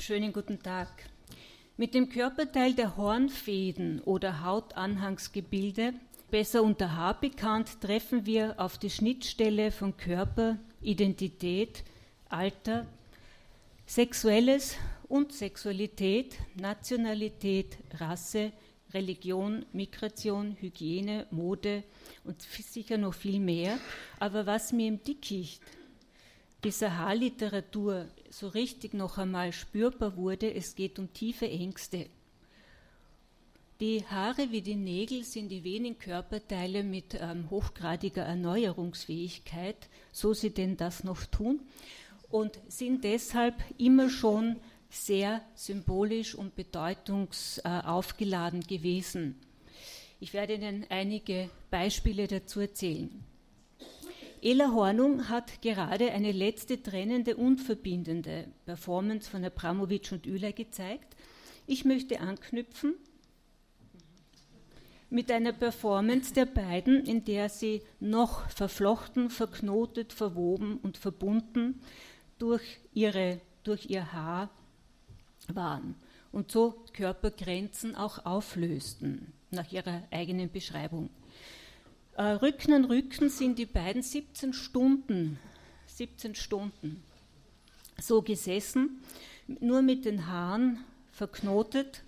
Schönen guten Tag. Mit dem Körperteil der Hornfäden oder Hautanhangsgebilde, besser unter Haar bekannt, treffen wir auf die Schnittstelle von Körper, Identität, Alter, Sexuelles und Sexualität, Nationalität, Rasse, Religion, Migration, Hygiene, Mode und sicher noch viel mehr. Aber was mir im Dickicht dieser Haarliteratur so richtig noch einmal spürbar wurde, es geht um tiefe Ängste. Die Haare wie die Nägel sind die wenigen Körperteile mit ähm, hochgradiger Erneuerungsfähigkeit, so sie denn das noch tun, und sind deshalb immer schon sehr symbolisch und bedeutungsaufgeladen gewesen. Ich werde Ihnen einige Beispiele dazu erzählen. Ela Hornung hat gerade eine letzte trennende und verbindende Performance von Abramowitsch und Üler gezeigt. Ich möchte anknüpfen mit einer Performance der beiden, in der sie noch verflochten, verknotet, verwoben und verbunden durch, ihre, durch ihr Haar waren und so Körpergrenzen auch auflösten, nach ihrer eigenen Beschreibung. Äh, Rücken an Rücken sind die beiden 17 Stunden, 17 Stunden so gesessen, nur mit den Haaren verknotet.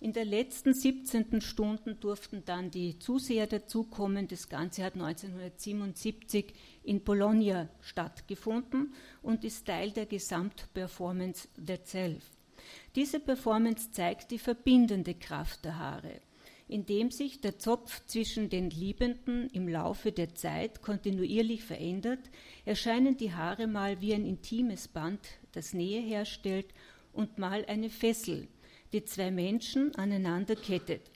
In der letzten 17. Stunde durften dann die Zuseher dazukommen. Das Ganze hat 1977 in Bologna stattgefunden und ist Teil der Gesamtperformance der Self. Diese Performance zeigt die verbindende Kraft der Haare. Indem sich der Zopf zwischen den Liebenden im Laufe der Zeit kontinuierlich verändert, erscheinen die Haare mal wie ein intimes Band, das Nähe herstellt, und mal eine Fessel, die zwei Menschen aneinander kettet.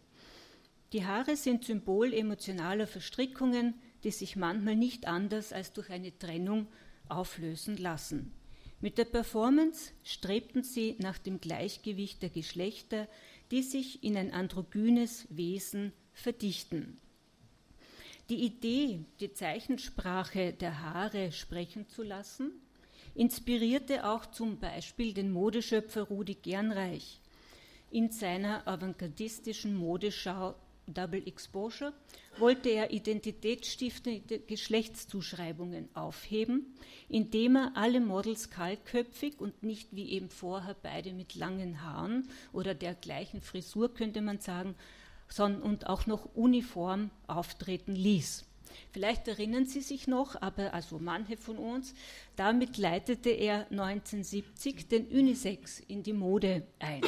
Die Haare sind Symbol emotionaler Verstrickungen, die sich manchmal nicht anders als durch eine Trennung auflösen lassen. Mit der Performance strebten sie nach dem Gleichgewicht der Geschlechter, die sich in ein androgynes Wesen verdichten. Die Idee, die Zeichensprache der Haare sprechen zu lassen, inspirierte auch zum Beispiel den Modeschöpfer Rudi Gernreich in seiner avantgardistischen Modeschau Double Exposure wollte er identitätsstiftende Geschlechtszuschreibungen aufheben, indem er alle Models kahlköpfig und nicht wie eben vorher beide mit langen Haaren oder der gleichen Frisur, könnte man sagen, sondern und auch noch uniform auftreten ließ. Vielleicht erinnern Sie sich noch, aber also manche von uns, damit leitete er 1970 den Unisex in die Mode ein.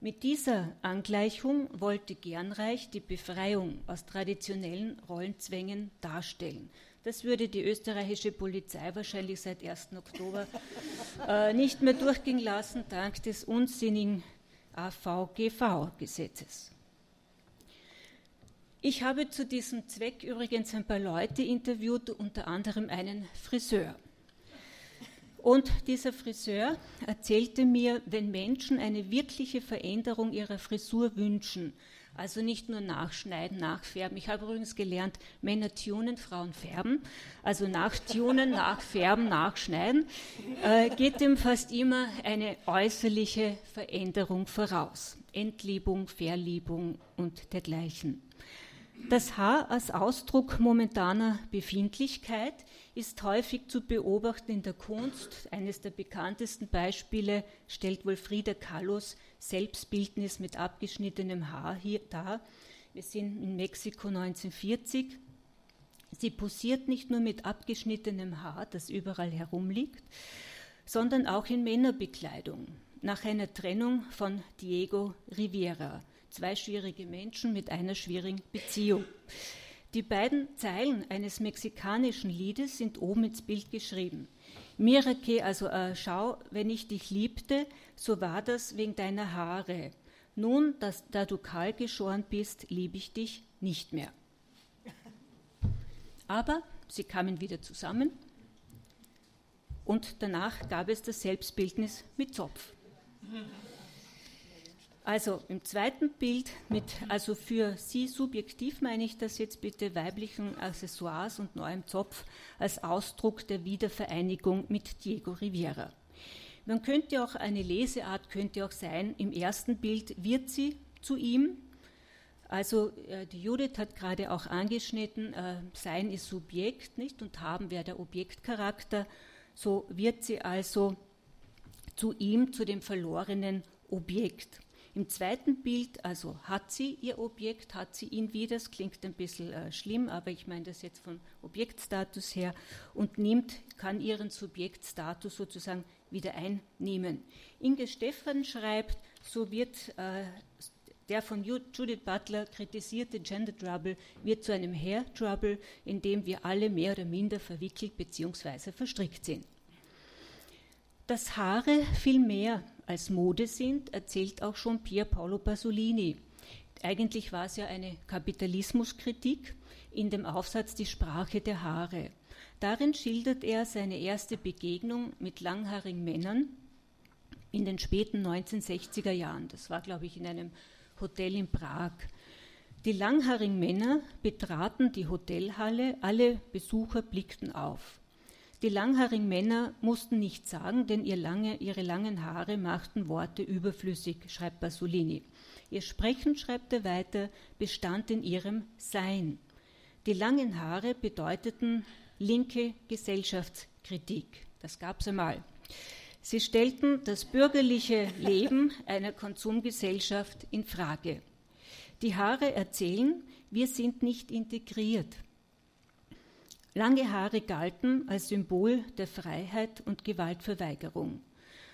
Mit dieser Angleichung wollte Gernreich die Befreiung aus traditionellen Rollenzwängen darstellen. Das würde die österreichische Polizei wahrscheinlich seit 1. Oktober äh, nicht mehr durchgehen lassen, dank des unsinnigen AVGV-Gesetzes. Ich habe zu diesem Zweck übrigens ein paar Leute interviewt, unter anderem einen Friseur. Und dieser Friseur erzählte mir, wenn Menschen eine wirkliche Veränderung ihrer Frisur wünschen, also nicht nur nachschneiden, nachfärben. Ich habe übrigens gelernt, Männer tunen, Frauen färben. Also nachtunen, nachfärben, nachschneiden, äh, geht dem fast immer eine äußerliche Veränderung voraus. Entliebung, Verliebung und dergleichen. Das Haar als Ausdruck momentaner Befindlichkeit ist häufig zu beobachten in der Kunst. Eines der bekanntesten Beispiele stellt wohl Frida Kahlos Selbstbildnis mit abgeschnittenem Haar hier dar. Wir sind in Mexiko 1940. Sie posiert nicht nur mit abgeschnittenem Haar, das überall herumliegt, sondern auch in Männerbekleidung. Nach einer Trennung von Diego Rivera zwei schwierige Menschen mit einer schwierigen Beziehung. Die beiden Zeilen eines mexikanischen Liedes sind oben ins Bild geschrieben. Mirake, also äh, schau, wenn ich dich liebte, so war das wegen deiner Haare. Nun, dass, da du kahl geschoren bist, liebe ich dich nicht mehr. Aber sie kamen wieder zusammen und danach gab es das Selbstbildnis mit Zopf. Also im zweiten Bild mit, also für Sie subjektiv meine ich das jetzt bitte, weiblichen Accessoires und neuem Zopf als Ausdruck der Wiedervereinigung mit Diego Rivera. Man könnte auch, eine Leseart könnte auch sein, im ersten Bild wird sie zu ihm. Also äh, die Judith hat gerade auch angeschnitten, äh, Sein ist Subjekt, nicht? Und haben wäre der Objektcharakter. So wird sie also zu ihm, zu dem verlorenen Objekt. Im zweiten Bild, also hat sie ihr Objekt, hat sie ihn wieder, das klingt ein bisschen äh, schlimm, aber ich meine das jetzt vom Objektstatus her, und nimmt, kann ihren Subjektstatus sozusagen wieder einnehmen. Inge Stephan schreibt, so wird äh, der von Judith Butler kritisierte Gender Trouble wird zu einem Hair Trouble, in dem wir alle mehr oder minder verwickelt bzw. verstrickt sind. Dass Haare viel mehr als Mode sind, erzählt auch schon Pier Paolo Pasolini. Eigentlich war es ja eine Kapitalismuskritik in dem Aufsatz Die Sprache der Haare. Darin schildert er seine erste Begegnung mit langhaarigen Männern in den späten 1960er Jahren. Das war, glaube ich, in einem Hotel in Prag. Die langhaarigen Männer betraten die Hotelhalle, alle Besucher blickten auf. Die langhaarigen Männer mussten nichts sagen, denn ihr lange, ihre langen Haare machten Worte überflüssig, schreibt Pasolini. Ihr Sprechen, schreibt er weiter, bestand in ihrem Sein. Die langen Haare bedeuteten linke Gesellschaftskritik. Das gab es einmal. Sie stellten das bürgerliche Leben einer Konsumgesellschaft in Frage. Die Haare erzählen, wir sind nicht integriert. Lange Haare galten als Symbol der Freiheit und Gewaltverweigerung.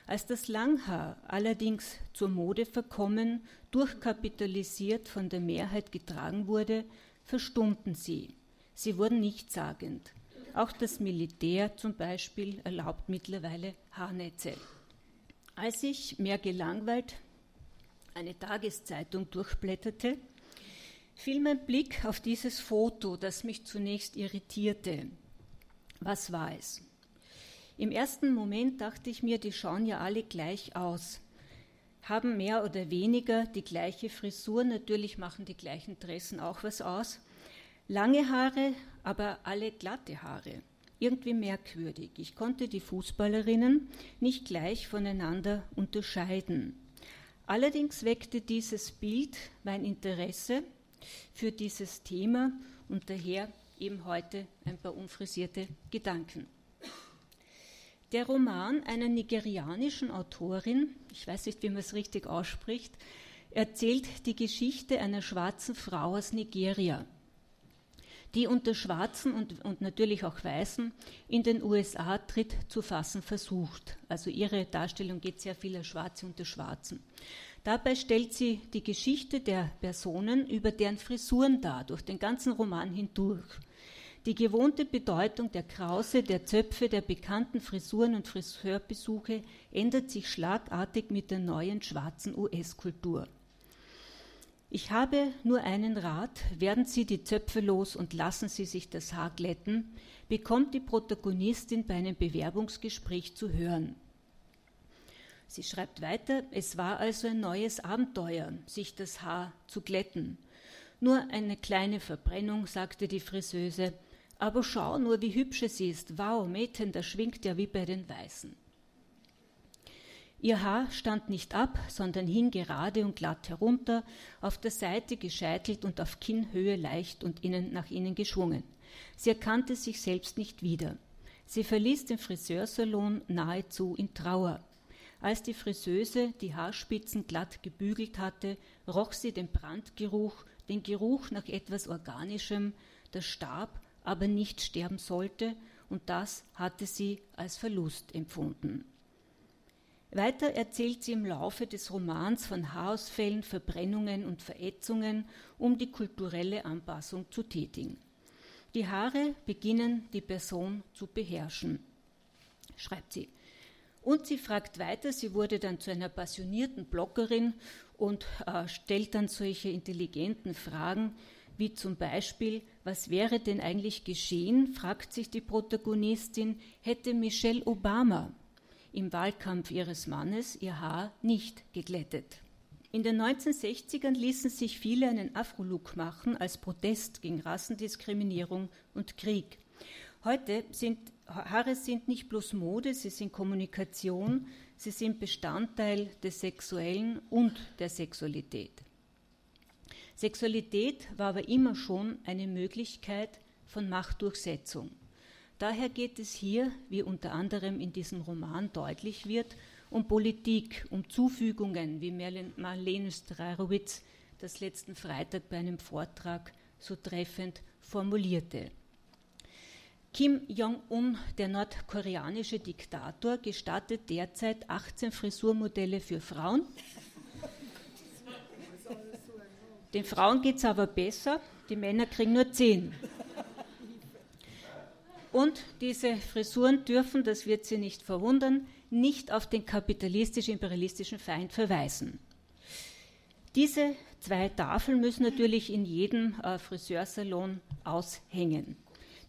Als das Langhaar allerdings zur Mode verkommen, durchkapitalisiert von der Mehrheit getragen wurde, verstummten sie. Sie wurden nichtssagend. Auch das Militär zum Beispiel erlaubt mittlerweile Haarnetze. Als ich mehr gelangweilt eine Tageszeitung durchblätterte, fiel mein Blick auf dieses Foto, das mich zunächst irritierte. Was war es? Im ersten Moment dachte ich mir, die schauen ja alle gleich aus, haben mehr oder weniger die gleiche Frisur, natürlich machen die gleichen Dressen auch was aus, lange Haare, aber alle glatte Haare. Irgendwie merkwürdig. Ich konnte die Fußballerinnen nicht gleich voneinander unterscheiden. Allerdings weckte dieses Bild mein Interesse für dieses Thema und daher eben heute ein paar unfrisierte Gedanken. Der Roman einer nigerianischen Autorin, ich weiß nicht, wie man es richtig ausspricht, erzählt die Geschichte einer schwarzen Frau aus Nigeria, die unter Schwarzen und, und natürlich auch Weißen in den USA Tritt zu fassen versucht. Also ihre Darstellung geht sehr viel als Schwarze unter Schwarzen. Dabei stellt sie die Geschichte der Personen über deren Frisuren dar, durch den ganzen Roman hindurch. Die gewohnte Bedeutung der Krause, der Zöpfe, der bekannten Frisuren und Friseurbesuche ändert sich schlagartig mit der neuen schwarzen US-Kultur. Ich habe nur einen Rat, werden Sie die Zöpfe los und lassen Sie sich das Haar glätten, bekommt die Protagonistin bei einem Bewerbungsgespräch zu hören. Sie schreibt weiter, es war also ein neues Abenteuer, sich das Haar zu glätten. Nur eine kleine Verbrennung, sagte die Friseuse, aber schau nur, wie hübsch sie ist. Wow, Mädchen, das schwingt ja wie bei den Weißen. Ihr Haar stand nicht ab, sondern hing gerade und glatt herunter, auf der Seite gescheitelt und auf Kinnhöhe leicht und innen nach innen geschwungen. Sie erkannte sich selbst nicht wieder. Sie verließ den Friseursalon nahezu in Trauer. Als die Friseuse die Haarspitzen glatt gebügelt hatte, roch sie den Brandgeruch, den Geruch nach etwas Organischem, das starb, aber nicht sterben sollte, und das hatte sie als Verlust empfunden. Weiter erzählt sie im Laufe des Romans von Haarausfällen, Verbrennungen und Verätzungen, um die kulturelle Anpassung zu tätigen. Die Haare beginnen die Person zu beherrschen, schreibt sie. Und sie fragt weiter, sie wurde dann zu einer passionierten Bloggerin und äh, stellt dann solche intelligenten Fragen, wie zum Beispiel, was wäre denn eigentlich geschehen, fragt sich die Protagonistin, hätte Michelle Obama im Wahlkampf ihres Mannes ihr Haar nicht geglättet. In den 1960ern ließen sich viele einen Afro-Look machen als Protest gegen Rassendiskriminierung und Krieg. Heute sind Haare sind nicht bloß Mode, sie sind Kommunikation, sie sind Bestandteil des Sexuellen und der Sexualität. Sexualität war aber immer schon eine Möglichkeit von Machtdurchsetzung. Daher geht es hier, wie unter anderem in diesem Roman deutlich wird, um Politik, um Zufügungen, wie Marlene Strarowitz das letzten Freitag bei einem Vortrag so treffend formulierte. Kim Jong-un, der nordkoreanische Diktator, gestattet derzeit 18 Frisurmodelle für Frauen. Den Frauen geht es aber besser, die Männer kriegen nur 10. Und diese Frisuren dürfen, das wird Sie nicht verwundern, nicht auf den kapitalistisch-imperialistischen Feind verweisen. Diese zwei Tafeln müssen natürlich in jedem äh, Friseursalon aushängen.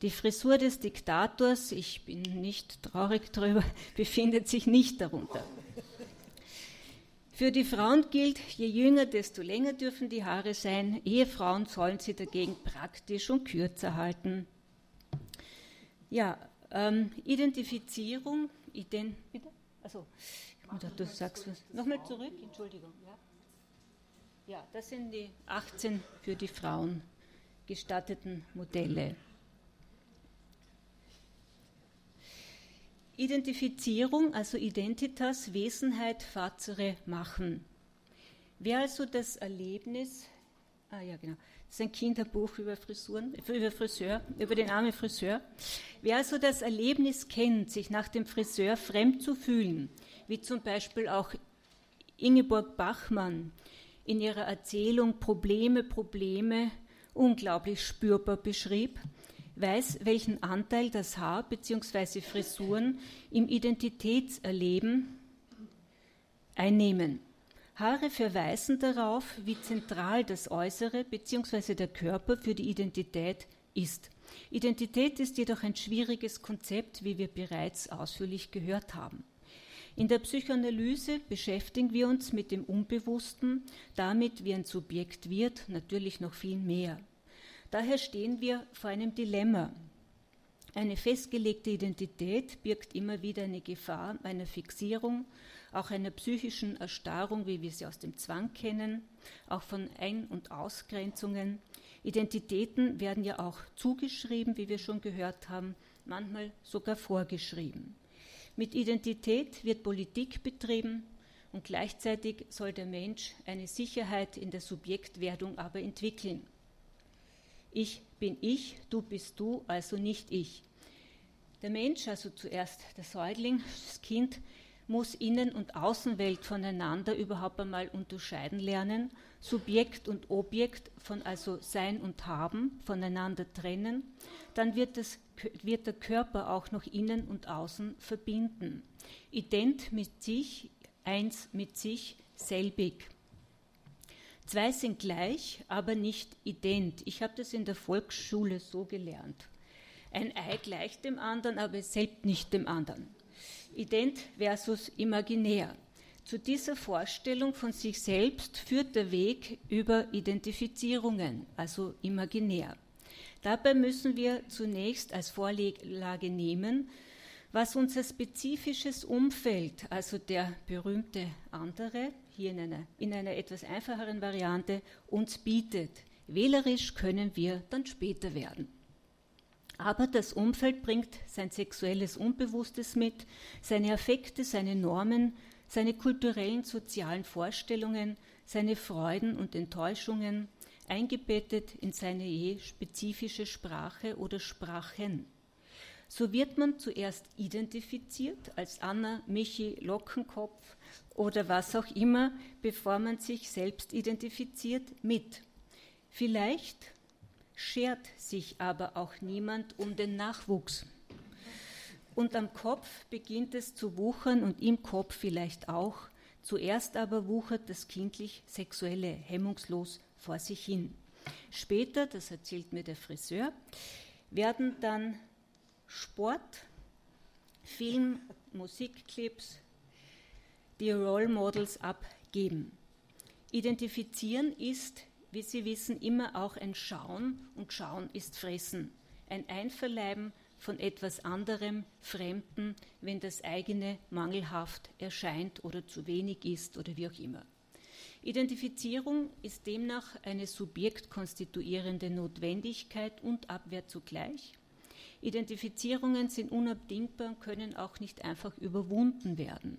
Die Frisur des Diktators, ich bin nicht traurig darüber, befindet sich nicht darunter. Für die Frauen gilt, je jünger, desto länger dürfen die Haare sein. Ehefrauen sollen sie dagegen praktisch und kürzer halten. Ja, ähm, Identifizierung, Ident bitte? Also, du sagst was. Nochmal zurück, Entschuldigung. Ja. Ja, das sind die 18 für die Frauen gestatteten Modelle. Identifizierung, also Identitas, Wesenheit, Fazere, Machen. Wer also das Erlebnis, ah ja genau, das ist ein Kinderbuch über Frisuren, über Friseur, über den armen Friseur. Wer also das Erlebnis kennt, sich nach dem Friseur fremd zu fühlen, wie zum Beispiel auch Ingeborg Bachmann, in ihrer Erzählung Probleme, Probleme unglaublich spürbar beschrieb, weiß, welchen Anteil das Haar bzw. Frisuren im Identitätserleben einnehmen. Haare verweisen darauf, wie zentral das Äußere bzw. der Körper für die Identität ist. Identität ist jedoch ein schwieriges Konzept, wie wir bereits ausführlich gehört haben. In der Psychoanalyse beschäftigen wir uns mit dem Unbewussten, damit wie ein Subjekt wird, natürlich noch viel mehr. Daher stehen wir vor einem Dilemma. Eine festgelegte Identität birgt immer wieder eine Gefahr einer Fixierung, auch einer psychischen Erstarrung, wie wir sie aus dem Zwang kennen, auch von Ein- und Ausgrenzungen. Identitäten werden ja auch zugeschrieben, wie wir schon gehört haben, manchmal sogar vorgeschrieben. Mit Identität wird Politik betrieben und gleichzeitig soll der Mensch eine Sicherheit in der Subjektwerdung aber entwickeln. Ich bin ich, du bist du, also nicht ich. Der Mensch, also zuerst der Säugling, das Kind, muss Innen- und Außenwelt voneinander überhaupt einmal unterscheiden lernen, Subjekt und Objekt von also Sein und Haben voneinander trennen, dann wird, das, wird der Körper auch noch Innen und Außen verbinden. Ident mit sich, eins mit sich, selbig. Zwei sind gleich, aber nicht ident. Ich habe das in der Volksschule so gelernt. Ein Ei gleicht dem anderen, aber es selbst nicht dem anderen. Ident versus imaginär. Zu dieser Vorstellung von sich selbst führt der Weg über Identifizierungen, also imaginär. Dabei müssen wir zunächst als Vorlage nehmen, was unser spezifisches Umfeld, also der berühmte andere, hier in einer, in einer etwas einfacheren Variante, uns bietet. Wählerisch können wir dann später werden. Aber das Umfeld bringt sein sexuelles Unbewusstes mit, seine Affekte, seine Normen, seine kulturellen, sozialen Vorstellungen, seine Freuden und Enttäuschungen, eingebettet in seine je spezifische Sprache oder Sprachen. So wird man zuerst identifiziert als Anna, Michi, Lockenkopf oder was auch immer, bevor man sich selbst identifiziert mit. Vielleicht schert sich aber auch niemand um den Nachwuchs. Und am Kopf beginnt es zu wuchern und im Kopf vielleicht auch. Zuerst aber wuchert das kindlich-sexuelle hemmungslos vor sich hin. Später, das erzählt mir der Friseur, werden dann Sport, Film, Musikclips die Role Models abgeben. Identifizieren ist wie Sie wissen, immer auch ein Schauen und Schauen ist Fressen, ein Einverleiben von etwas anderem, Fremden, wenn das eigene mangelhaft erscheint oder zu wenig ist oder wie auch immer. Identifizierung ist demnach eine subjektkonstituierende Notwendigkeit und Abwehr zugleich. Identifizierungen sind unabdingbar und können auch nicht einfach überwunden werden.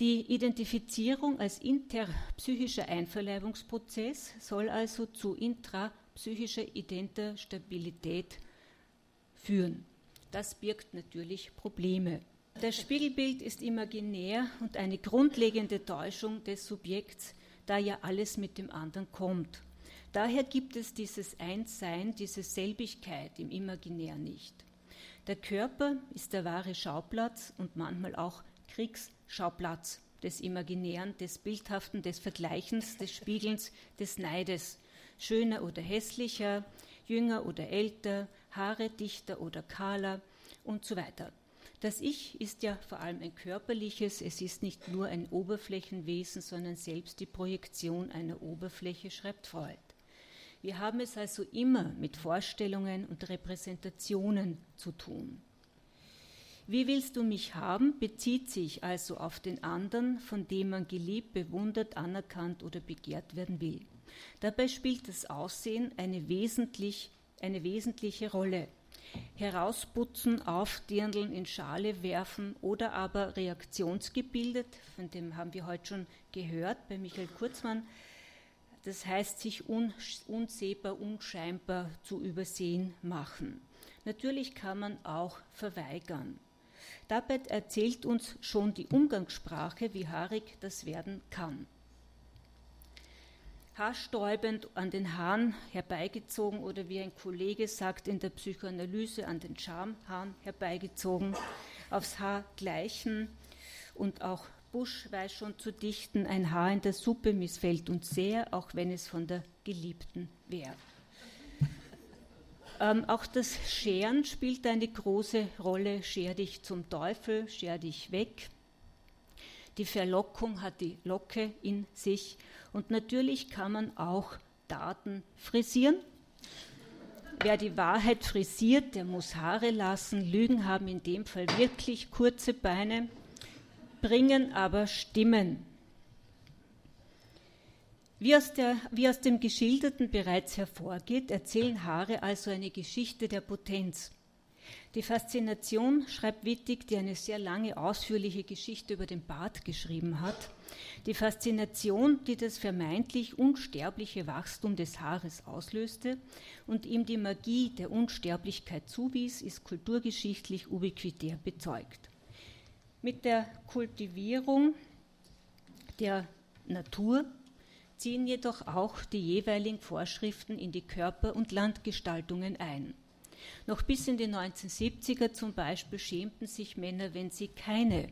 Die Identifizierung als interpsychischer Einverleibungsprozess soll also zu intrapsychischer identer Stabilität führen. Das birgt natürlich Probleme. Das Spiegelbild ist imaginär und eine grundlegende Täuschung des Subjekts, da ja alles mit dem anderen kommt. Daher gibt es dieses Einssein, diese Selbigkeit im Imaginär nicht. Der Körper ist der wahre Schauplatz und manchmal auch Kriegsschauplatz des Imaginären, des Bildhaften, des Vergleichens, des Spiegelns, des Neides. Schöner oder hässlicher, jünger oder älter, Haare dichter oder kahler und so weiter. Das Ich ist ja vor allem ein körperliches, es ist nicht nur ein Oberflächenwesen, sondern selbst die Projektion einer Oberfläche, schreibt Freud. Wir haben es also immer mit Vorstellungen und Repräsentationen zu tun. Wie willst du mich haben, bezieht sich also auf den anderen, von dem man geliebt, bewundert, anerkannt oder begehrt werden will. Dabei spielt das Aussehen eine, wesentlich, eine wesentliche Rolle. Herausputzen, aufdirndeln, in Schale werfen oder aber reaktionsgebildet, von dem haben wir heute schon gehört bei Michael Kurzmann, das heißt sich unsehbar, unscheinbar zu übersehen machen. Natürlich kann man auch verweigern. Dabei erzählt uns schon die Umgangssprache, wie haarig das werden kann. Haarstäubend an den Haaren herbeigezogen oder wie ein Kollege sagt in der Psychoanalyse an den Schamhaaren herbeigezogen, aufs Haar gleichen und auch Busch weiß schon zu dichten, ein Haar in der Suppe missfällt uns sehr, auch wenn es von der Geliebten wäre. Ähm, auch das Scheren spielt eine große Rolle. Scher dich zum Teufel, scher dich weg. Die Verlockung hat die Locke in sich. Und natürlich kann man auch Daten frisieren. Wer die Wahrheit frisiert, der muss Haare lassen. Lügen haben in dem Fall wirklich kurze Beine, bringen aber Stimmen. Wie aus, der, wie aus dem Geschilderten bereits hervorgeht, erzählen Haare also eine Geschichte der Potenz. Die Faszination, schreibt Wittig, die eine sehr lange, ausführliche Geschichte über den Bart geschrieben hat, die Faszination, die das vermeintlich unsterbliche Wachstum des Haares auslöste und ihm die Magie der Unsterblichkeit zuwies, ist kulturgeschichtlich ubiquitär bezeugt. Mit der Kultivierung der Natur ziehen jedoch auch die jeweiligen Vorschriften in die Körper- und Landgestaltungen ein. Noch bis in die 1970er zum Beispiel schämten sich Männer, wenn sie keine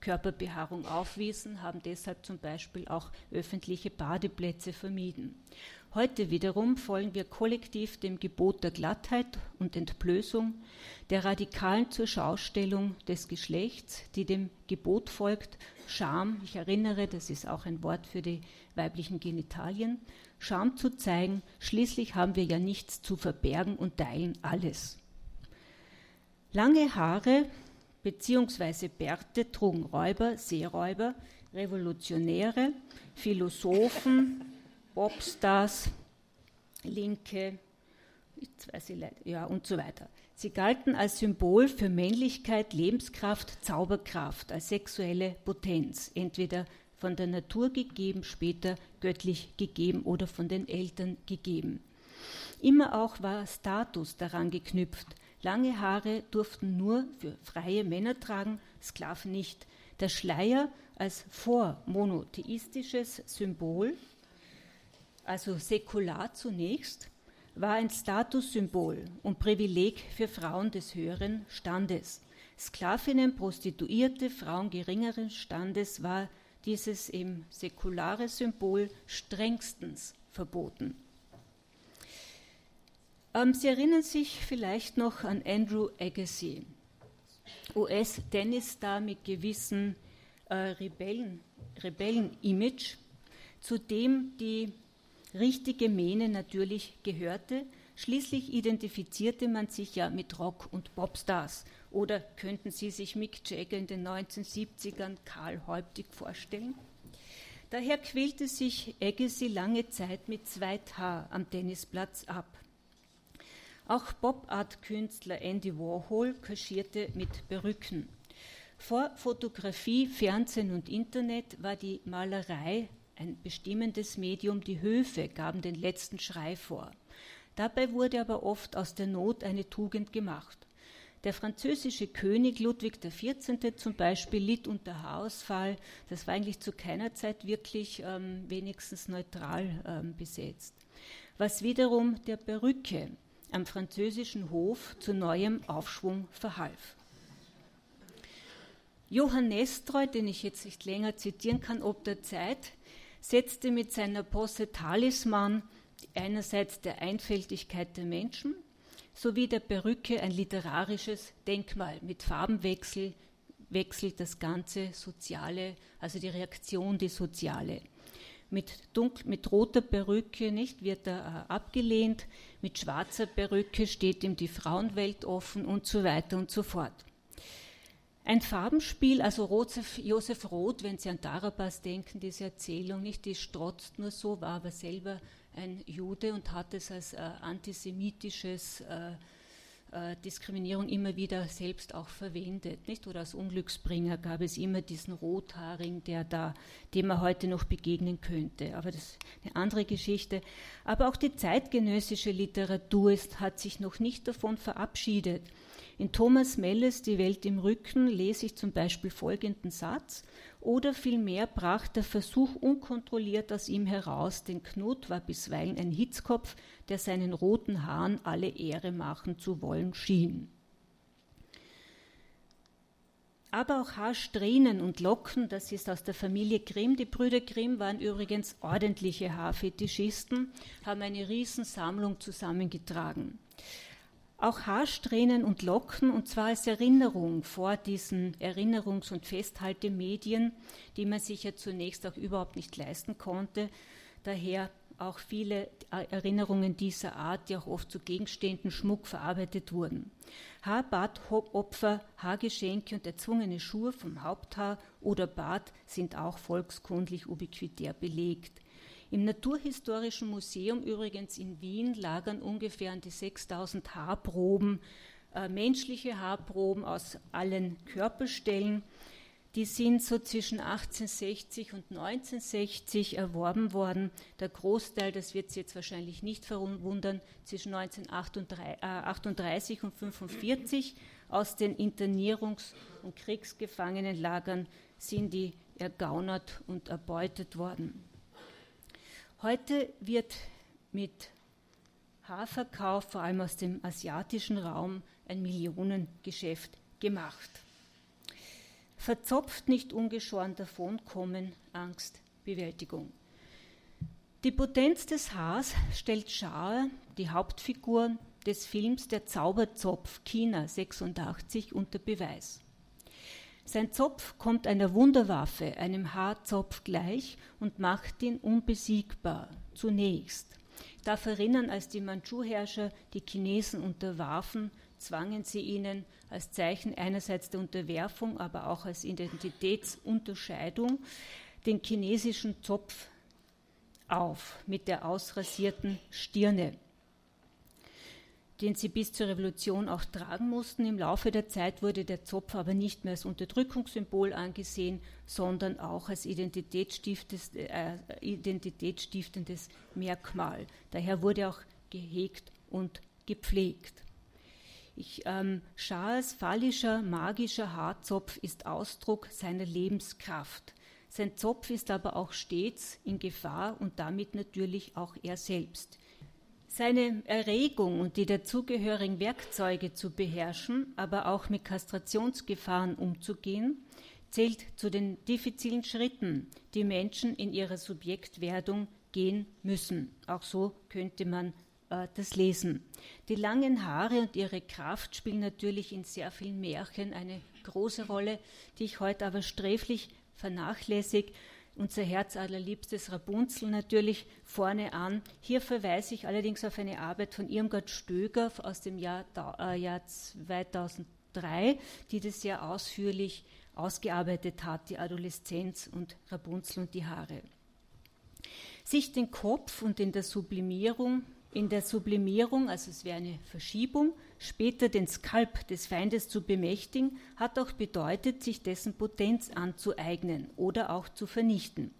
Körperbehaarung aufwiesen, haben deshalb zum Beispiel auch öffentliche Badeplätze vermieden. Heute wiederum folgen wir kollektiv dem Gebot der Glattheit und Entblößung, der radikalen Zurschaustellung des Geschlechts, die dem Gebot folgt, Scham, ich erinnere, das ist auch ein Wort für die weiblichen Genitalien, Scham zu zeigen, schließlich haben wir ja nichts zu verbergen und teilen alles. Lange Haare bzw. Bärte trugen Räuber, Seeräuber, Revolutionäre, Philosophen, Popstars, Linke, ja, und so weiter. Sie galten als Symbol für Männlichkeit, Lebenskraft, Zauberkraft, als sexuelle Potenz, entweder von der Natur gegeben, später göttlich gegeben oder von den Eltern gegeben. Immer auch war Status daran geknüpft. Lange Haare durften nur für freie Männer tragen, Sklaven nicht. Der Schleier als vormonotheistisches Symbol, also säkular zunächst, war ein Statussymbol und Privileg für Frauen des höheren Standes. Sklavinnen, Prostituierte, Frauen geringeren Standes war dieses eben säkulare Symbol strengstens verboten. Ähm, Sie erinnern sich vielleicht noch an Andrew Agassi, US-Tennisstar mit gewissen äh, Rebellen, Rebellen-Image, zu dem die richtige Mähne natürlich gehörte, Schließlich identifizierte man sich ja mit Rock- und Popstars. Oder könnten Sie sich Mick Jagger in den 1970ern Karl Häuptig vorstellen? Daher quälte sich Agassi lange Zeit mit Zweithaar am Tennisplatz ab. Auch Pop-Art-Künstler Andy Warhol kaschierte mit Perücken. Vor Fotografie, Fernsehen und Internet war die Malerei ein bestimmendes Medium, die Höfe gaben den letzten Schrei vor. Dabei wurde aber oft aus der Not eine Tugend gemacht. Der französische König Ludwig XIV. zum Beispiel litt unter Haarausfall. Das war eigentlich zu keiner Zeit wirklich ähm, wenigstens neutral ähm, besetzt. Was wiederum der Perücke am französischen Hof zu neuem Aufschwung verhalf. Johann Nestreu, den ich jetzt nicht länger zitieren kann, ob der Zeit, setzte mit seiner Posse Talisman einerseits der Einfältigkeit der Menschen sowie der Perücke ein literarisches Denkmal mit Farbenwechsel wechselt das ganze Soziale, also die Reaktion, die Soziale. Mit, dunkel, mit roter Perücke nicht, wird er äh, abgelehnt, mit schwarzer Perücke steht ihm die Frauenwelt offen und so weiter und so fort. Ein Farbenspiel, also Josef, Josef Roth, wenn Sie an Darabas denken, diese Erzählung, nicht, die strotzt nur so, war aber selber ein Jude und hat es als äh, antisemitisches äh, äh, Diskriminierung immer wieder selbst auch verwendet, nicht? Oder als Unglücksbringer gab es immer diesen Rotharing, der da, dem man heute noch begegnen könnte. Aber das ist eine andere Geschichte. Aber auch die zeitgenössische Literatur ist, hat sich noch nicht davon verabschiedet. In Thomas Melles Die Welt im Rücken lese ich zum Beispiel folgenden Satz. Oder vielmehr brach der Versuch unkontrolliert aus ihm heraus, denn Knut war bisweilen ein Hitzkopf, der seinen roten Haaren alle Ehre machen zu wollen schien. aber auch Haarsträhnen und Locken, das ist aus der Familie Grimm. Die Brüder Grimm waren übrigens ordentliche Haarfetischisten, haben eine Riesensammlung zusammengetragen. Auch Haarsträhnen und Locken, und zwar als Erinnerung vor diesen Erinnerungs- und Festhaltemedien, die man sich ja zunächst auch überhaupt nicht leisten konnte. Daher auch viele Erinnerungen dieser Art, die auch oft zu gegenständen Schmuck verarbeitet wurden. Haarbad, Opfer, Haargeschenke und erzwungene Schuhe vom Haupthaar oder Bart sind auch volkskundlich ubiquitär belegt. Im Naturhistorischen Museum übrigens in Wien lagern ungefähr an die 6000 Haarproben, äh, menschliche Haarproben aus allen Körperstellen die sind so zwischen 1860 und 1960 erworben worden. Der Großteil, das wird Sie jetzt wahrscheinlich nicht verwundern, zwischen 1938 und 1945 aus den Internierungs- und Kriegsgefangenenlagern sind die ergaunert und erbeutet worden. Heute wird mit Haarverkauf, vor allem aus dem asiatischen Raum, ein Millionengeschäft gemacht. Verzopft nicht ungeschoren davonkommen, Angst, Bewältigung. Die Potenz des Haars stellt Schaar, die Hauptfigur des Films Der Zauberzopf China 86 unter Beweis. Sein Zopf kommt einer Wunderwaffe, einem Haarzopf gleich und macht ihn unbesiegbar, zunächst. Darf erinnern, als die Mandschu-Herrscher die Chinesen unterwarfen, zwangen sie ihnen als Zeichen einerseits der Unterwerfung, aber auch als Identitätsunterscheidung den chinesischen Zopf auf mit der ausrasierten Stirne, den sie bis zur Revolution auch tragen mussten. Im Laufe der Zeit wurde der Zopf aber nicht mehr als Unterdrückungssymbol angesehen, sondern auch als identitätsstiftendes, äh, identitätsstiftendes Merkmal. Daher wurde auch gehegt und gepflegt. Ich, ähm, Schahs phallischer, magischer Haarzopf ist Ausdruck seiner Lebenskraft. Sein Zopf ist aber auch stets in Gefahr und damit natürlich auch er selbst. Seine Erregung und die dazugehörigen Werkzeuge zu beherrschen, aber auch mit Kastrationsgefahren umzugehen, zählt zu den diffizilen Schritten, die Menschen in ihrer Subjektwerdung gehen müssen. Auch so könnte man äh, das Lesen. Die langen Haare und ihre Kraft spielen natürlich in sehr vielen Märchen eine große Rolle, die ich heute aber sträflich vernachlässige. Unser herzadlerliebstes Rapunzel natürlich vorne an. Hier verweise ich allerdings auf eine Arbeit von Irmgard Stöger aus dem Jahr, äh, Jahr 2003, die das sehr ausführlich ausgearbeitet hat, die Adoleszenz und Rapunzel und die Haare. Sich den Kopf und in der Sublimierung in der Sublimierung, also es wäre eine Verschiebung, später den Skalp des Feindes zu bemächtigen, hat auch bedeutet, sich dessen Potenz anzueignen oder auch zu vernichten.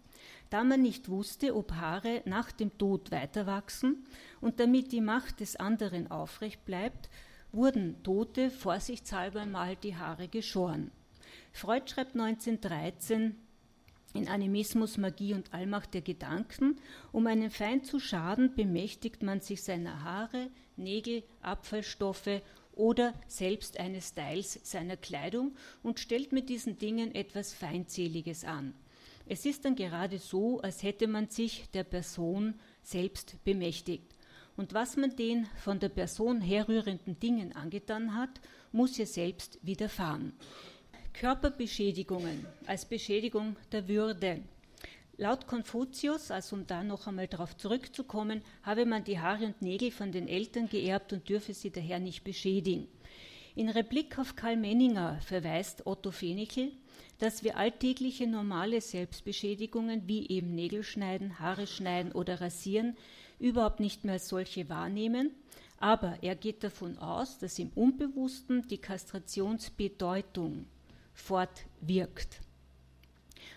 Da man nicht wusste, ob Haare nach dem Tod weiterwachsen und damit die Macht des anderen aufrecht bleibt, wurden Tote vorsichtshalber mal die Haare geschoren. Freud schreibt 1913, in Animismus, Magie und Allmacht der Gedanken. Um einen Feind zu schaden, bemächtigt man sich seiner Haare, Nägel, Abfallstoffe oder selbst eines Teils seiner Kleidung und stellt mit diesen Dingen etwas Feindseliges an. Es ist dann gerade so, als hätte man sich der Person selbst bemächtigt. Und was man den von der Person herrührenden Dingen angetan hat, muss ihr selbst widerfahren. Körperbeschädigungen als Beschädigung der Würde. Laut Konfuzius, also um da noch einmal darauf zurückzukommen, habe man die Haare und Nägel von den Eltern geerbt und dürfe sie daher nicht beschädigen. In Replik auf Karl Menninger verweist Otto Fenichel, dass wir alltägliche normale Selbstbeschädigungen wie eben Nägel schneiden, Haare schneiden oder rasieren überhaupt nicht mehr als solche wahrnehmen, aber er geht davon aus, dass im Unbewussten die Kastrationsbedeutung fortwirkt.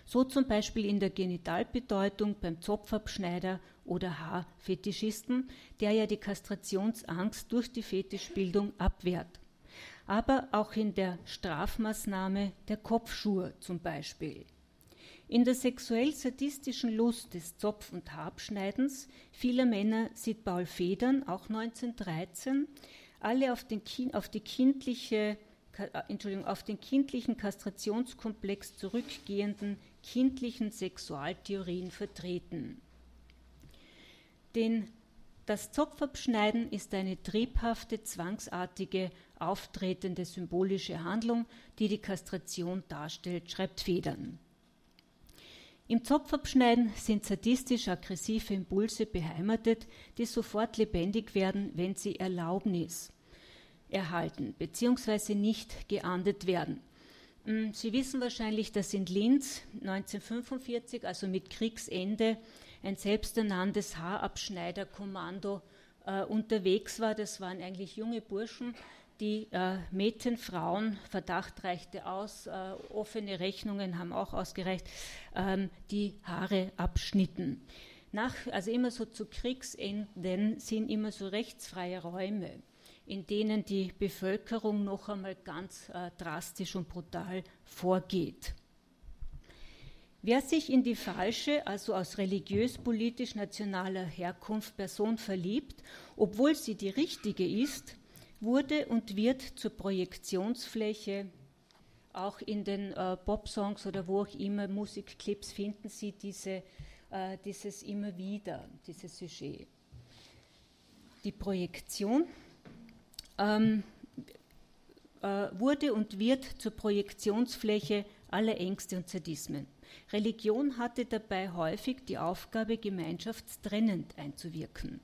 So zum Beispiel in der Genitalbedeutung beim Zopfabschneider oder Haarfetischisten, der ja die Kastrationsangst durch die Fetischbildung abwehrt. Aber auch in der Strafmaßnahme der Kopfschuhe zum Beispiel. In der sexuell-sadistischen Lust des Zopf- und Haarabschneidens vieler Männer sieht Paul Federn, auch 1913, alle auf, auf die kindliche Entschuldigung, auf den kindlichen Kastrationskomplex zurückgehenden kindlichen Sexualtheorien vertreten. Den, das Zopfabschneiden ist eine triebhafte, zwangsartige, auftretende symbolische Handlung, die die Kastration darstellt, schreibt Federn. Im Zopfabschneiden sind sadistisch-aggressive Impulse beheimatet, die sofort lebendig werden, wenn sie Erlaubnis erhalten bzw. nicht geahndet werden. Hm, Sie wissen wahrscheinlich, dass in Linz 1945, also mit Kriegsende, ein selbsternanntes Haarabschneiderkommando äh, unterwegs war. Das waren eigentlich junge Burschen, die äh, Mädchen, Frauen, Verdacht reichte aus, äh, offene Rechnungen haben auch ausgereicht, ähm, die Haare abschnitten. Nach, also immer so zu Kriegsenden sind immer so rechtsfreie Räume in denen die Bevölkerung noch einmal ganz äh, drastisch und brutal vorgeht. Wer sich in die falsche, also aus religiös-politisch-nationaler Herkunft Person verliebt, obwohl sie die richtige ist, wurde und wird zur Projektionsfläche. Auch in den äh, Pop-Songs oder wo auch immer Musikclips finden Sie diese, äh, dieses immer wieder, dieses Sujet. Die Projektion ähm, äh, wurde und wird zur Projektionsfläche aller Ängste und Sadismen. Religion hatte dabei häufig die Aufgabe, gemeinschaftstrennend einzuwirken.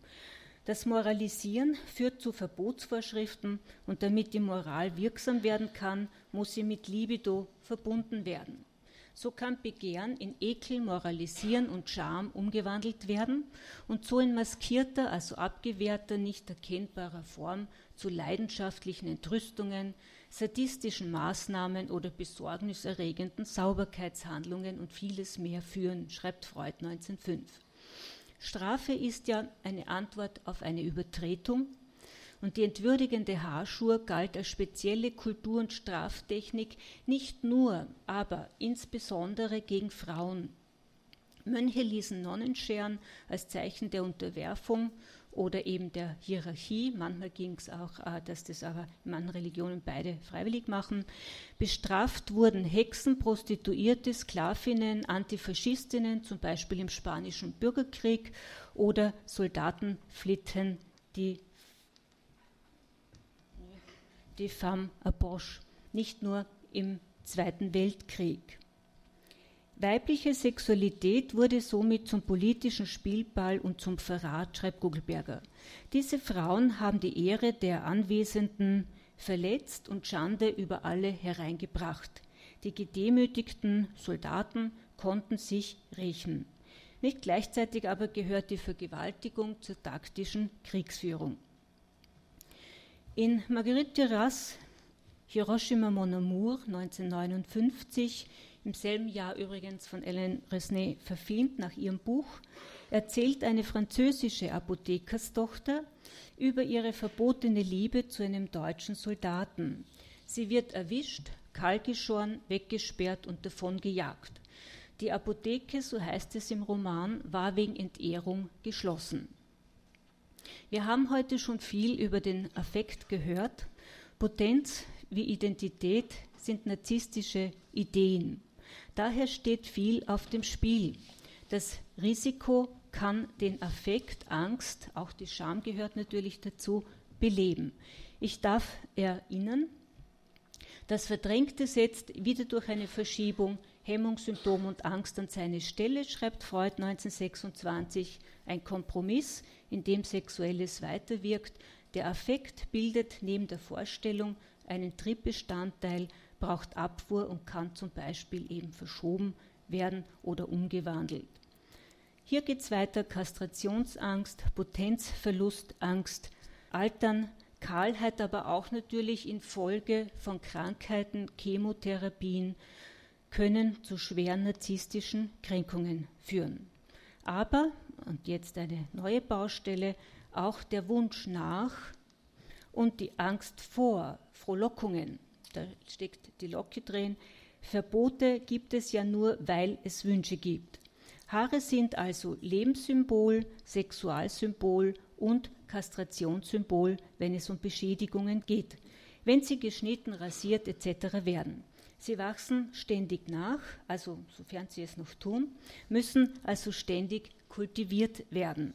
Das Moralisieren führt zu Verbotsvorschriften und damit die Moral wirksam werden kann, muss sie mit Libido verbunden werden. So kann Begehren in Ekel, Moralisieren und Scham umgewandelt werden und so in maskierter, also abgewehrter, nicht erkennbarer Form zu leidenschaftlichen Entrüstungen, sadistischen Maßnahmen oder besorgniserregenden Sauberkeitshandlungen und vieles mehr führen, schreibt Freud 1905. Strafe ist ja eine Antwort auf eine Übertretung, und die entwürdigende Haarschur galt als spezielle Kultur- und Straftechnik nicht nur, aber insbesondere gegen Frauen. Mönche ließen Nonnen scheren als Zeichen der Unterwerfung oder eben der Hierarchie. Manchmal ging es auch, äh, dass das aber in manchen Religionen beide freiwillig machen. Bestraft wurden Hexen, Prostituierte, Sklavinnen, Antifaschistinnen, zum Beispiel im Spanischen Bürgerkrieg, oder Soldatenflitten, die die femme à poche, nicht nur im Zweiten Weltkrieg. Weibliche Sexualität wurde somit zum politischen Spielball und zum Verrat, schreibt Gugelberger. Diese Frauen haben die Ehre der Anwesenden verletzt und Schande über alle hereingebracht. Die gedemütigten Soldaten konnten sich rächen. Nicht gleichzeitig aber gehört die Vergewaltigung zur taktischen Kriegsführung. In Marguerite Duras Hiroshima Mon Amour 1959 im selben Jahr übrigens von Hélène Resnay verfilmt nach ihrem Buch, erzählt eine französische Apothekerstochter über ihre verbotene Liebe zu einem deutschen Soldaten. Sie wird erwischt, kahlgeschoren, weggesperrt und davon gejagt. Die Apotheke, so heißt es im Roman, war wegen Entehrung geschlossen. Wir haben heute schon viel über den Affekt gehört. Potenz wie Identität sind narzisstische Ideen. Daher steht viel auf dem Spiel. Das Risiko kann den Affekt, Angst, auch die Scham gehört natürlich dazu, beleben. Ich darf erinnern, das Verdrängte setzt wieder durch eine Verschiebung Hemmungssymptom und Angst an seine Stelle, schreibt Freud 1926, ein Kompromiss, in dem Sexuelles weiterwirkt. Der Affekt bildet neben der Vorstellung einen Tripbestandteil braucht Abfuhr und kann zum Beispiel eben verschoben werden oder umgewandelt. Hier geht es weiter: Kastrationsangst, Potenzverlustangst, Altern, Kahlheit, aber auch natürlich infolge von Krankheiten, Chemotherapien können zu schweren narzisstischen Kränkungen führen. Aber, und jetzt eine neue Baustelle, auch der Wunsch nach und die Angst vor Frohlockungen da steckt die Locke drin. Verbote gibt es ja nur, weil es Wünsche gibt. Haare sind also Lebenssymbol, Sexualsymbol und Kastrationssymbol, wenn es um Beschädigungen geht, wenn sie geschnitten, rasiert etc. werden. Sie wachsen ständig nach, also sofern sie es noch tun, müssen also ständig kultiviert werden.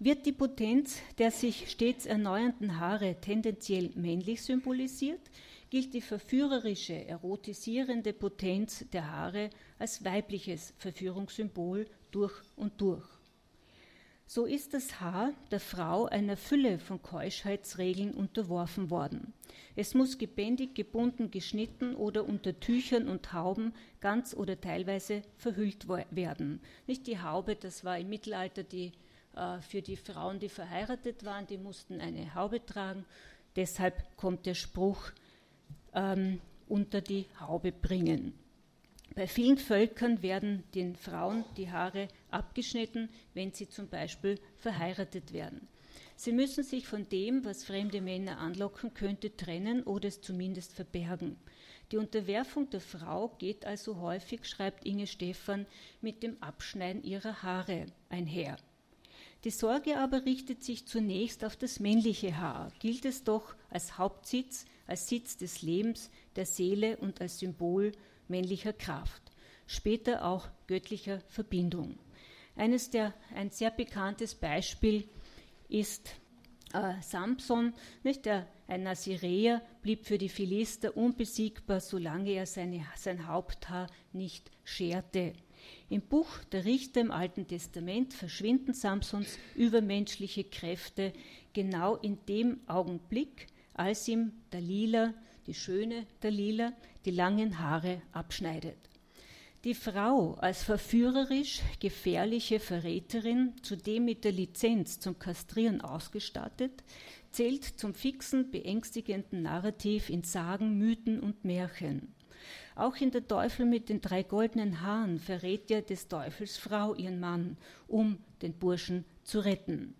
Wird die Potenz der sich stets erneuernden Haare tendenziell männlich symbolisiert, gilt die verführerische, erotisierende Potenz der Haare als weibliches Verführungssymbol durch und durch. So ist das Haar der Frau einer Fülle von Keuschheitsregeln unterworfen worden. Es muss gebändigt, gebunden, geschnitten oder unter Tüchern und Hauben ganz oder teilweise verhüllt werden. Nicht die Haube, das war im Mittelalter die äh, für die Frauen, die verheiratet waren, die mussten eine Haube tragen. Deshalb kommt der Spruch ähm, unter die Haube bringen. Bei vielen Völkern werden den Frauen die Haare abgeschnitten, wenn sie zum Beispiel verheiratet werden. Sie müssen sich von dem, was fremde Männer anlocken könnte, trennen oder es zumindest verbergen. Die Unterwerfung der Frau geht also häufig, schreibt Inge Stephan, mit dem Abschneiden ihrer Haare einher. Die Sorge aber richtet sich zunächst auf das männliche Haar, gilt es doch als Hauptsitz, als Sitz des Lebens, der Seele und als Symbol männlicher Kraft, später auch göttlicher Verbindung. Eines der, ein sehr bekanntes Beispiel ist äh, Samson, nicht? Der, ein Naziräer blieb für die Philister unbesiegbar, solange er seine, sein Haupthaar nicht scherte. Im Buch der Richter im Alten Testament verschwinden Samsons übermenschliche Kräfte genau in dem Augenblick, als ihm Dalila, die schöne Dalila, die langen Haare abschneidet. Die Frau als verführerisch gefährliche Verräterin, zudem mit der Lizenz zum Kastrieren ausgestattet, zählt zum fixen, beängstigenden Narrativ in Sagen, Mythen und Märchen. Auch in Der Teufel mit den drei goldenen Haaren verrät ja des Teufels Frau ihren Mann, um den Burschen zu retten.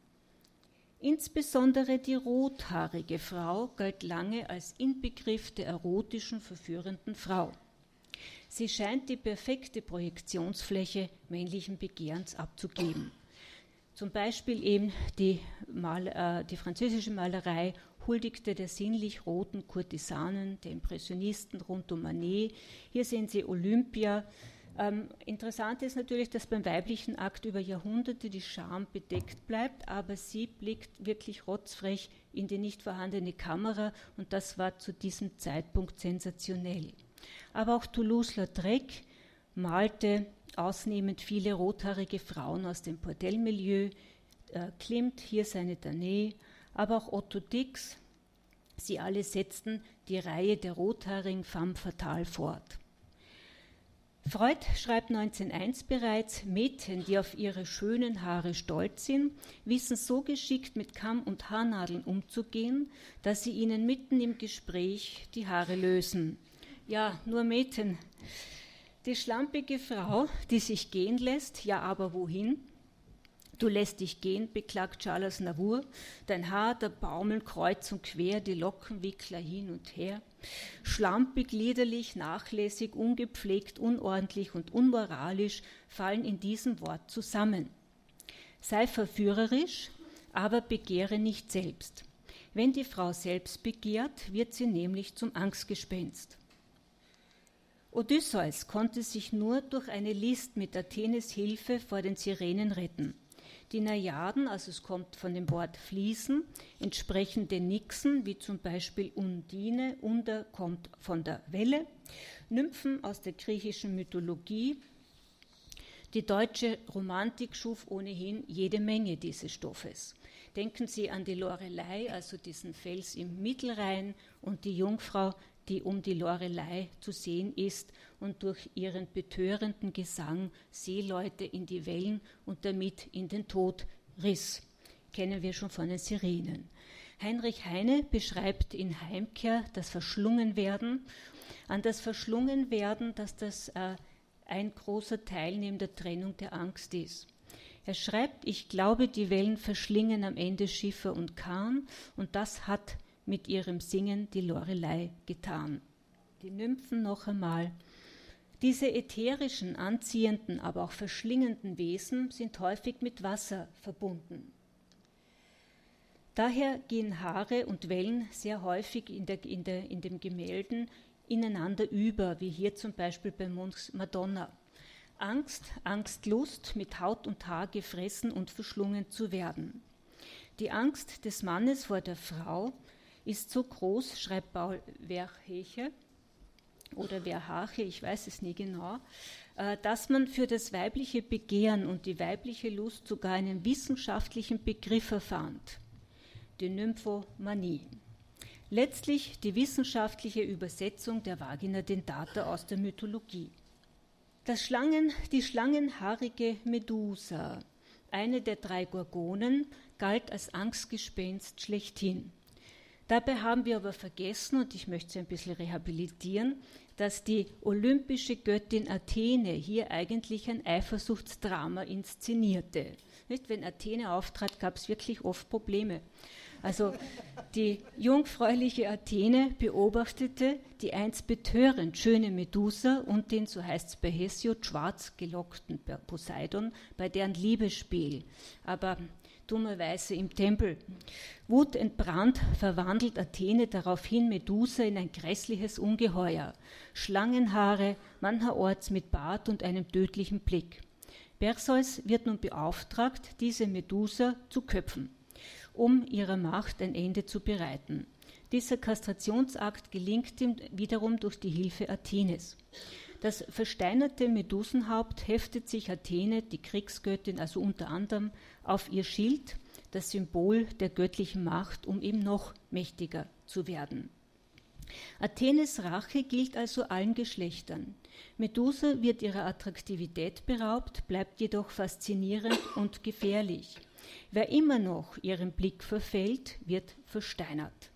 Insbesondere die rothaarige Frau galt lange als Inbegriff der erotischen, verführenden Frau. Sie scheint die perfekte Projektionsfläche männlichen Begehrens abzugeben. Zum Beispiel eben die, Mal, äh, die französische Malerei huldigte der sinnlich roten Kurtisanen, der Impressionisten rund um Manet. Hier sehen Sie Olympia. Ähm, interessant ist natürlich, dass beim weiblichen Akt über Jahrhunderte die Scham bedeckt bleibt, aber sie blickt wirklich rotzfrech in die nicht vorhandene Kamera und das war zu diesem Zeitpunkt sensationell. Aber auch Toulouse-Lautrec malte ausnehmend viele rothaarige Frauen aus dem Bordellmilieu, äh, Klimt hier seine Danae, aber auch Otto Dix, sie alle setzten die Reihe der rothaarigen femme fatale fort. Freud schreibt 1901 bereits, Mädchen, die auf ihre schönen Haare stolz sind, wissen so geschickt mit Kamm und Haarnadeln umzugehen, dass sie ihnen mitten im Gespräch die Haare lösen. Ja, nur Mädchen. Die schlampige Frau, die sich gehen lässt, ja aber wohin? Du lässt dich gehen, beklagt Charles Navour, dein Haar, der baumeln kreuz und quer, die Lockenwickler hin und her. Schlampig, liederlich, nachlässig, ungepflegt, unordentlich und unmoralisch fallen in diesem Wort zusammen. Sei verführerisch, aber begehre nicht selbst. Wenn die Frau selbst begehrt, wird sie nämlich zum Angstgespenst. Odysseus konnte sich nur durch eine List mit Athenes Hilfe vor den Sirenen retten. Die Najaden, also es kommt von dem Wort fließen, entsprechen den Nixen, wie zum Beispiel Undine, Under kommt von der Welle, Nymphen aus der griechischen Mythologie. Die deutsche Romantik schuf ohnehin jede Menge dieses Stoffes. Denken Sie an die Lorelei, also diesen Fels im Mittelrhein, und die Jungfrau, die um die Lorelei zu sehen ist und durch ihren betörenden Gesang Seeleute in die Wellen und damit in den Tod riss. Kennen wir schon von den Sirenen. Heinrich Heine beschreibt in Heimkehr das Verschlungenwerden. An das Verschlungenwerden, dass das äh, ein großer Teil neben der Trennung der Angst ist. Er schreibt, ich glaube, die Wellen verschlingen am Ende Schiffer und Kahn und das hat mit ihrem Singen die Lorelei getan. Die Nymphen noch einmal. Diese ätherischen, anziehenden, aber auch verschlingenden Wesen sind häufig mit Wasser verbunden. Daher gehen Haare und Wellen sehr häufig in, der, in, der, in den Gemälden ineinander über, wie hier zum Beispiel bei Munchs Madonna. Angst, Angstlust, mit Haut und Haar gefressen und verschlungen zu werden. Die Angst des Mannes vor der Frau ist so groß, schreibt Paul Verheche oder Verhache, ich weiß es nie genau, äh, dass man für das weibliche Begehren und die weibliche Lust sogar einen wissenschaftlichen Begriff erfand, die Nymphomanie. Letztlich die wissenschaftliche Übersetzung der Vagina dentata aus der Mythologie. Das Schlangen, die schlangenhaarige Medusa, eine der drei Gorgonen, galt als Angstgespenst schlechthin. Dabei haben wir aber vergessen, und ich möchte sie ein bisschen rehabilitieren, dass die olympische Göttin Athene hier eigentlich ein Eifersuchtsdrama inszenierte. Nicht? Wenn Athene auftrat, gab es wirklich oft Probleme. Also die jungfräuliche Athene beobachtete die einst betörend schöne Medusa und den, so heißt es bei Hesiod, schwarz gelockten Poseidon bei deren Liebesspiel. Aber dummerweise im Tempel. Wutentbrannt verwandelt Athene daraufhin Medusa in ein grässliches Ungeheuer, Schlangenhaare, mancherorts mit Bart und einem tödlichen Blick. Perseus wird nun beauftragt, diese Medusa zu köpfen, um ihrer Macht ein Ende zu bereiten. Dieser Kastrationsakt gelingt ihm wiederum durch die Hilfe Athenes. Das versteinerte Medusenhaupt heftet sich Athene, die Kriegsgöttin, also unter anderem auf ihr Schild, das Symbol der göttlichen Macht, um eben noch mächtiger zu werden. Athenes Rache gilt also allen Geschlechtern. Medusa wird ihrer Attraktivität beraubt, bleibt jedoch faszinierend und gefährlich. Wer immer noch ihren Blick verfällt, wird versteinert.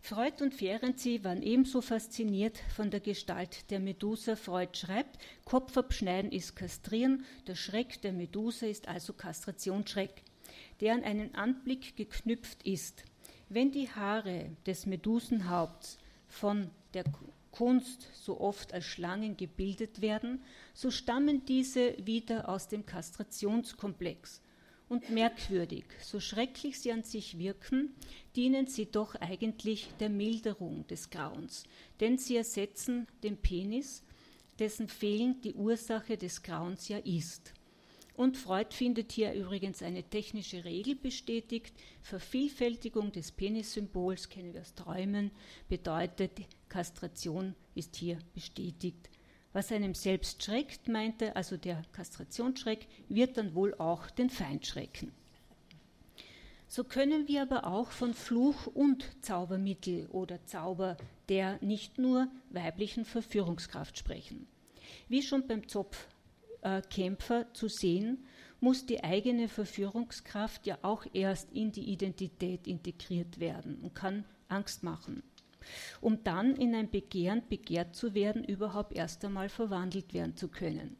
Freud und Ferenczi waren ebenso fasziniert von der Gestalt der Medusa. Freud schreibt, Kopf abschneiden ist kastrieren, der Schreck der Medusa ist also Kastrationsschreck, der an einen Anblick geknüpft ist. Wenn die Haare des Medusenhaupts von der Kunst so oft als Schlangen gebildet werden, so stammen diese wieder aus dem Kastrationskomplex und merkwürdig, so schrecklich sie an sich wirken, dienen sie doch eigentlich der Milderung des Grauens, denn sie ersetzen den Penis, dessen Fehlen die Ursache des Grauens ja ist. Und Freud findet hier übrigens eine technische Regel bestätigt. Vervielfältigung des Penissymbols, kennen wir aus Träumen, bedeutet, Kastration ist hier bestätigt Was einem selbst schreckt, meinte also der Kastrationsschreck, wird dann wohl auch den Feind schrecken. So können wir aber auch von Fluch und Zaubermittel oder Zauber der nicht nur weiblichen Verführungskraft sprechen. Wie schon beim Zopfkämpfer äh, zu sehen, muss die eigene Verführungskraft ja auch erst in die Identität integriert werden und kann Angst machen, um dann in ein Begehren begehrt zu werden, überhaupt erst einmal verwandelt werden zu können.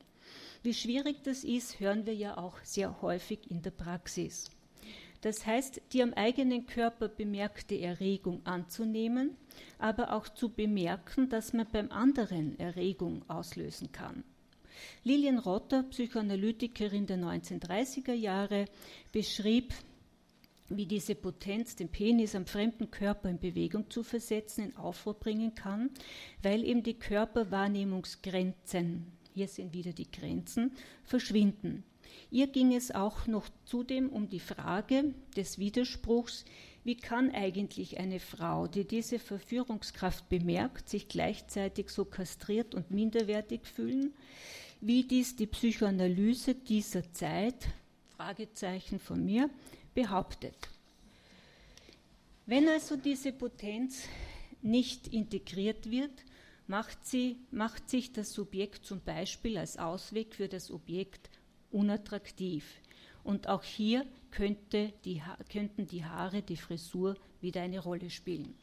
Wie schwierig das ist, hören wir ja auch sehr häufig in der Praxis. Das heißt, die am eigenen Körper bemerkte Erregung anzunehmen, aber auch zu bemerken, dass man beim anderen Erregung auslösen kann. Lilian Rotter, Psychoanalytikerin der 1930er Jahre, beschrieb, wie diese Potenz, den Penis am fremden Körper in Bewegung zu versetzen, in Aufruhr bringen kann, weil eben die Körperwahrnehmungsgrenzen, hier sind wieder die Grenzen, verschwinden. Ihr ging es auch noch zudem um die Frage des Widerspruchs, wie kann eigentlich eine Frau, die diese Verführungskraft bemerkt, sich gleichzeitig so kastriert und minderwertig fühlen, wie dies die Psychoanalyse dieser Zeit, Fragezeichen von mir, behauptet. Wenn also diese Potenz nicht integriert wird, macht, sie, macht sich das Subjekt zum Beispiel als Ausweg für das Objekt unattraktiv. Und auch hier könnte die, könnten die Haare, die Frisur wieder eine Rolle spielen.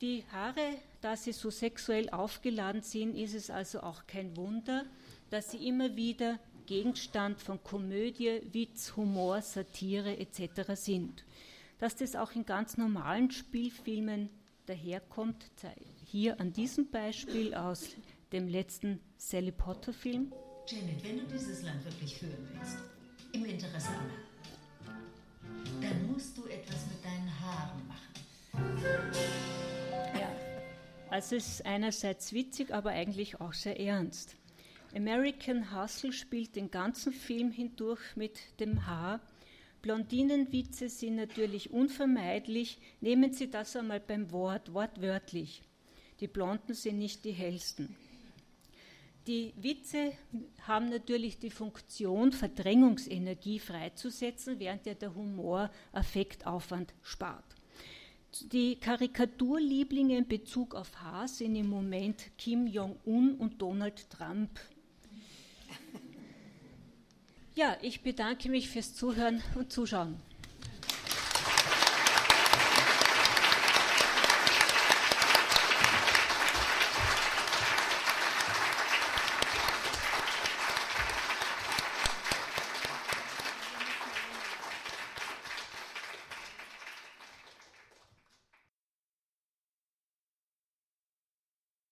Die Haare, da sie so sexuell aufgeladen sind, ist es also auch kein Wunder, dass sie immer wieder Gegenstand von Komödie, Witz, Humor, Satire etc. sind. Dass das auch in ganz normalen Spielfilmen daherkommt, hier an diesem Beispiel aus dem letzten Sally Potter Film. Janet, wenn du dieses Land wirklich führen willst, im Interesse aller, dann musst du etwas mit deinen Haaren machen. Ja, also es ist einerseits witzig, aber eigentlich auch sehr ernst. American Hustle spielt den ganzen Film hindurch mit dem Haar. Blondinenwitze sind natürlich unvermeidlich. Nehmen Sie das einmal beim Wort, wortwörtlich. Die Blonden sind nicht die hellsten. Die Witze haben natürlich die Funktion, Verdrängungsenergie freizusetzen, während ja der Humor Affektaufwand spart. Die Karikaturlieblinge in Bezug auf Haar sind im Moment Kim Jong-un und Donald Trump. Ja, ich bedanke mich fürs Zuhören und Zuschauen.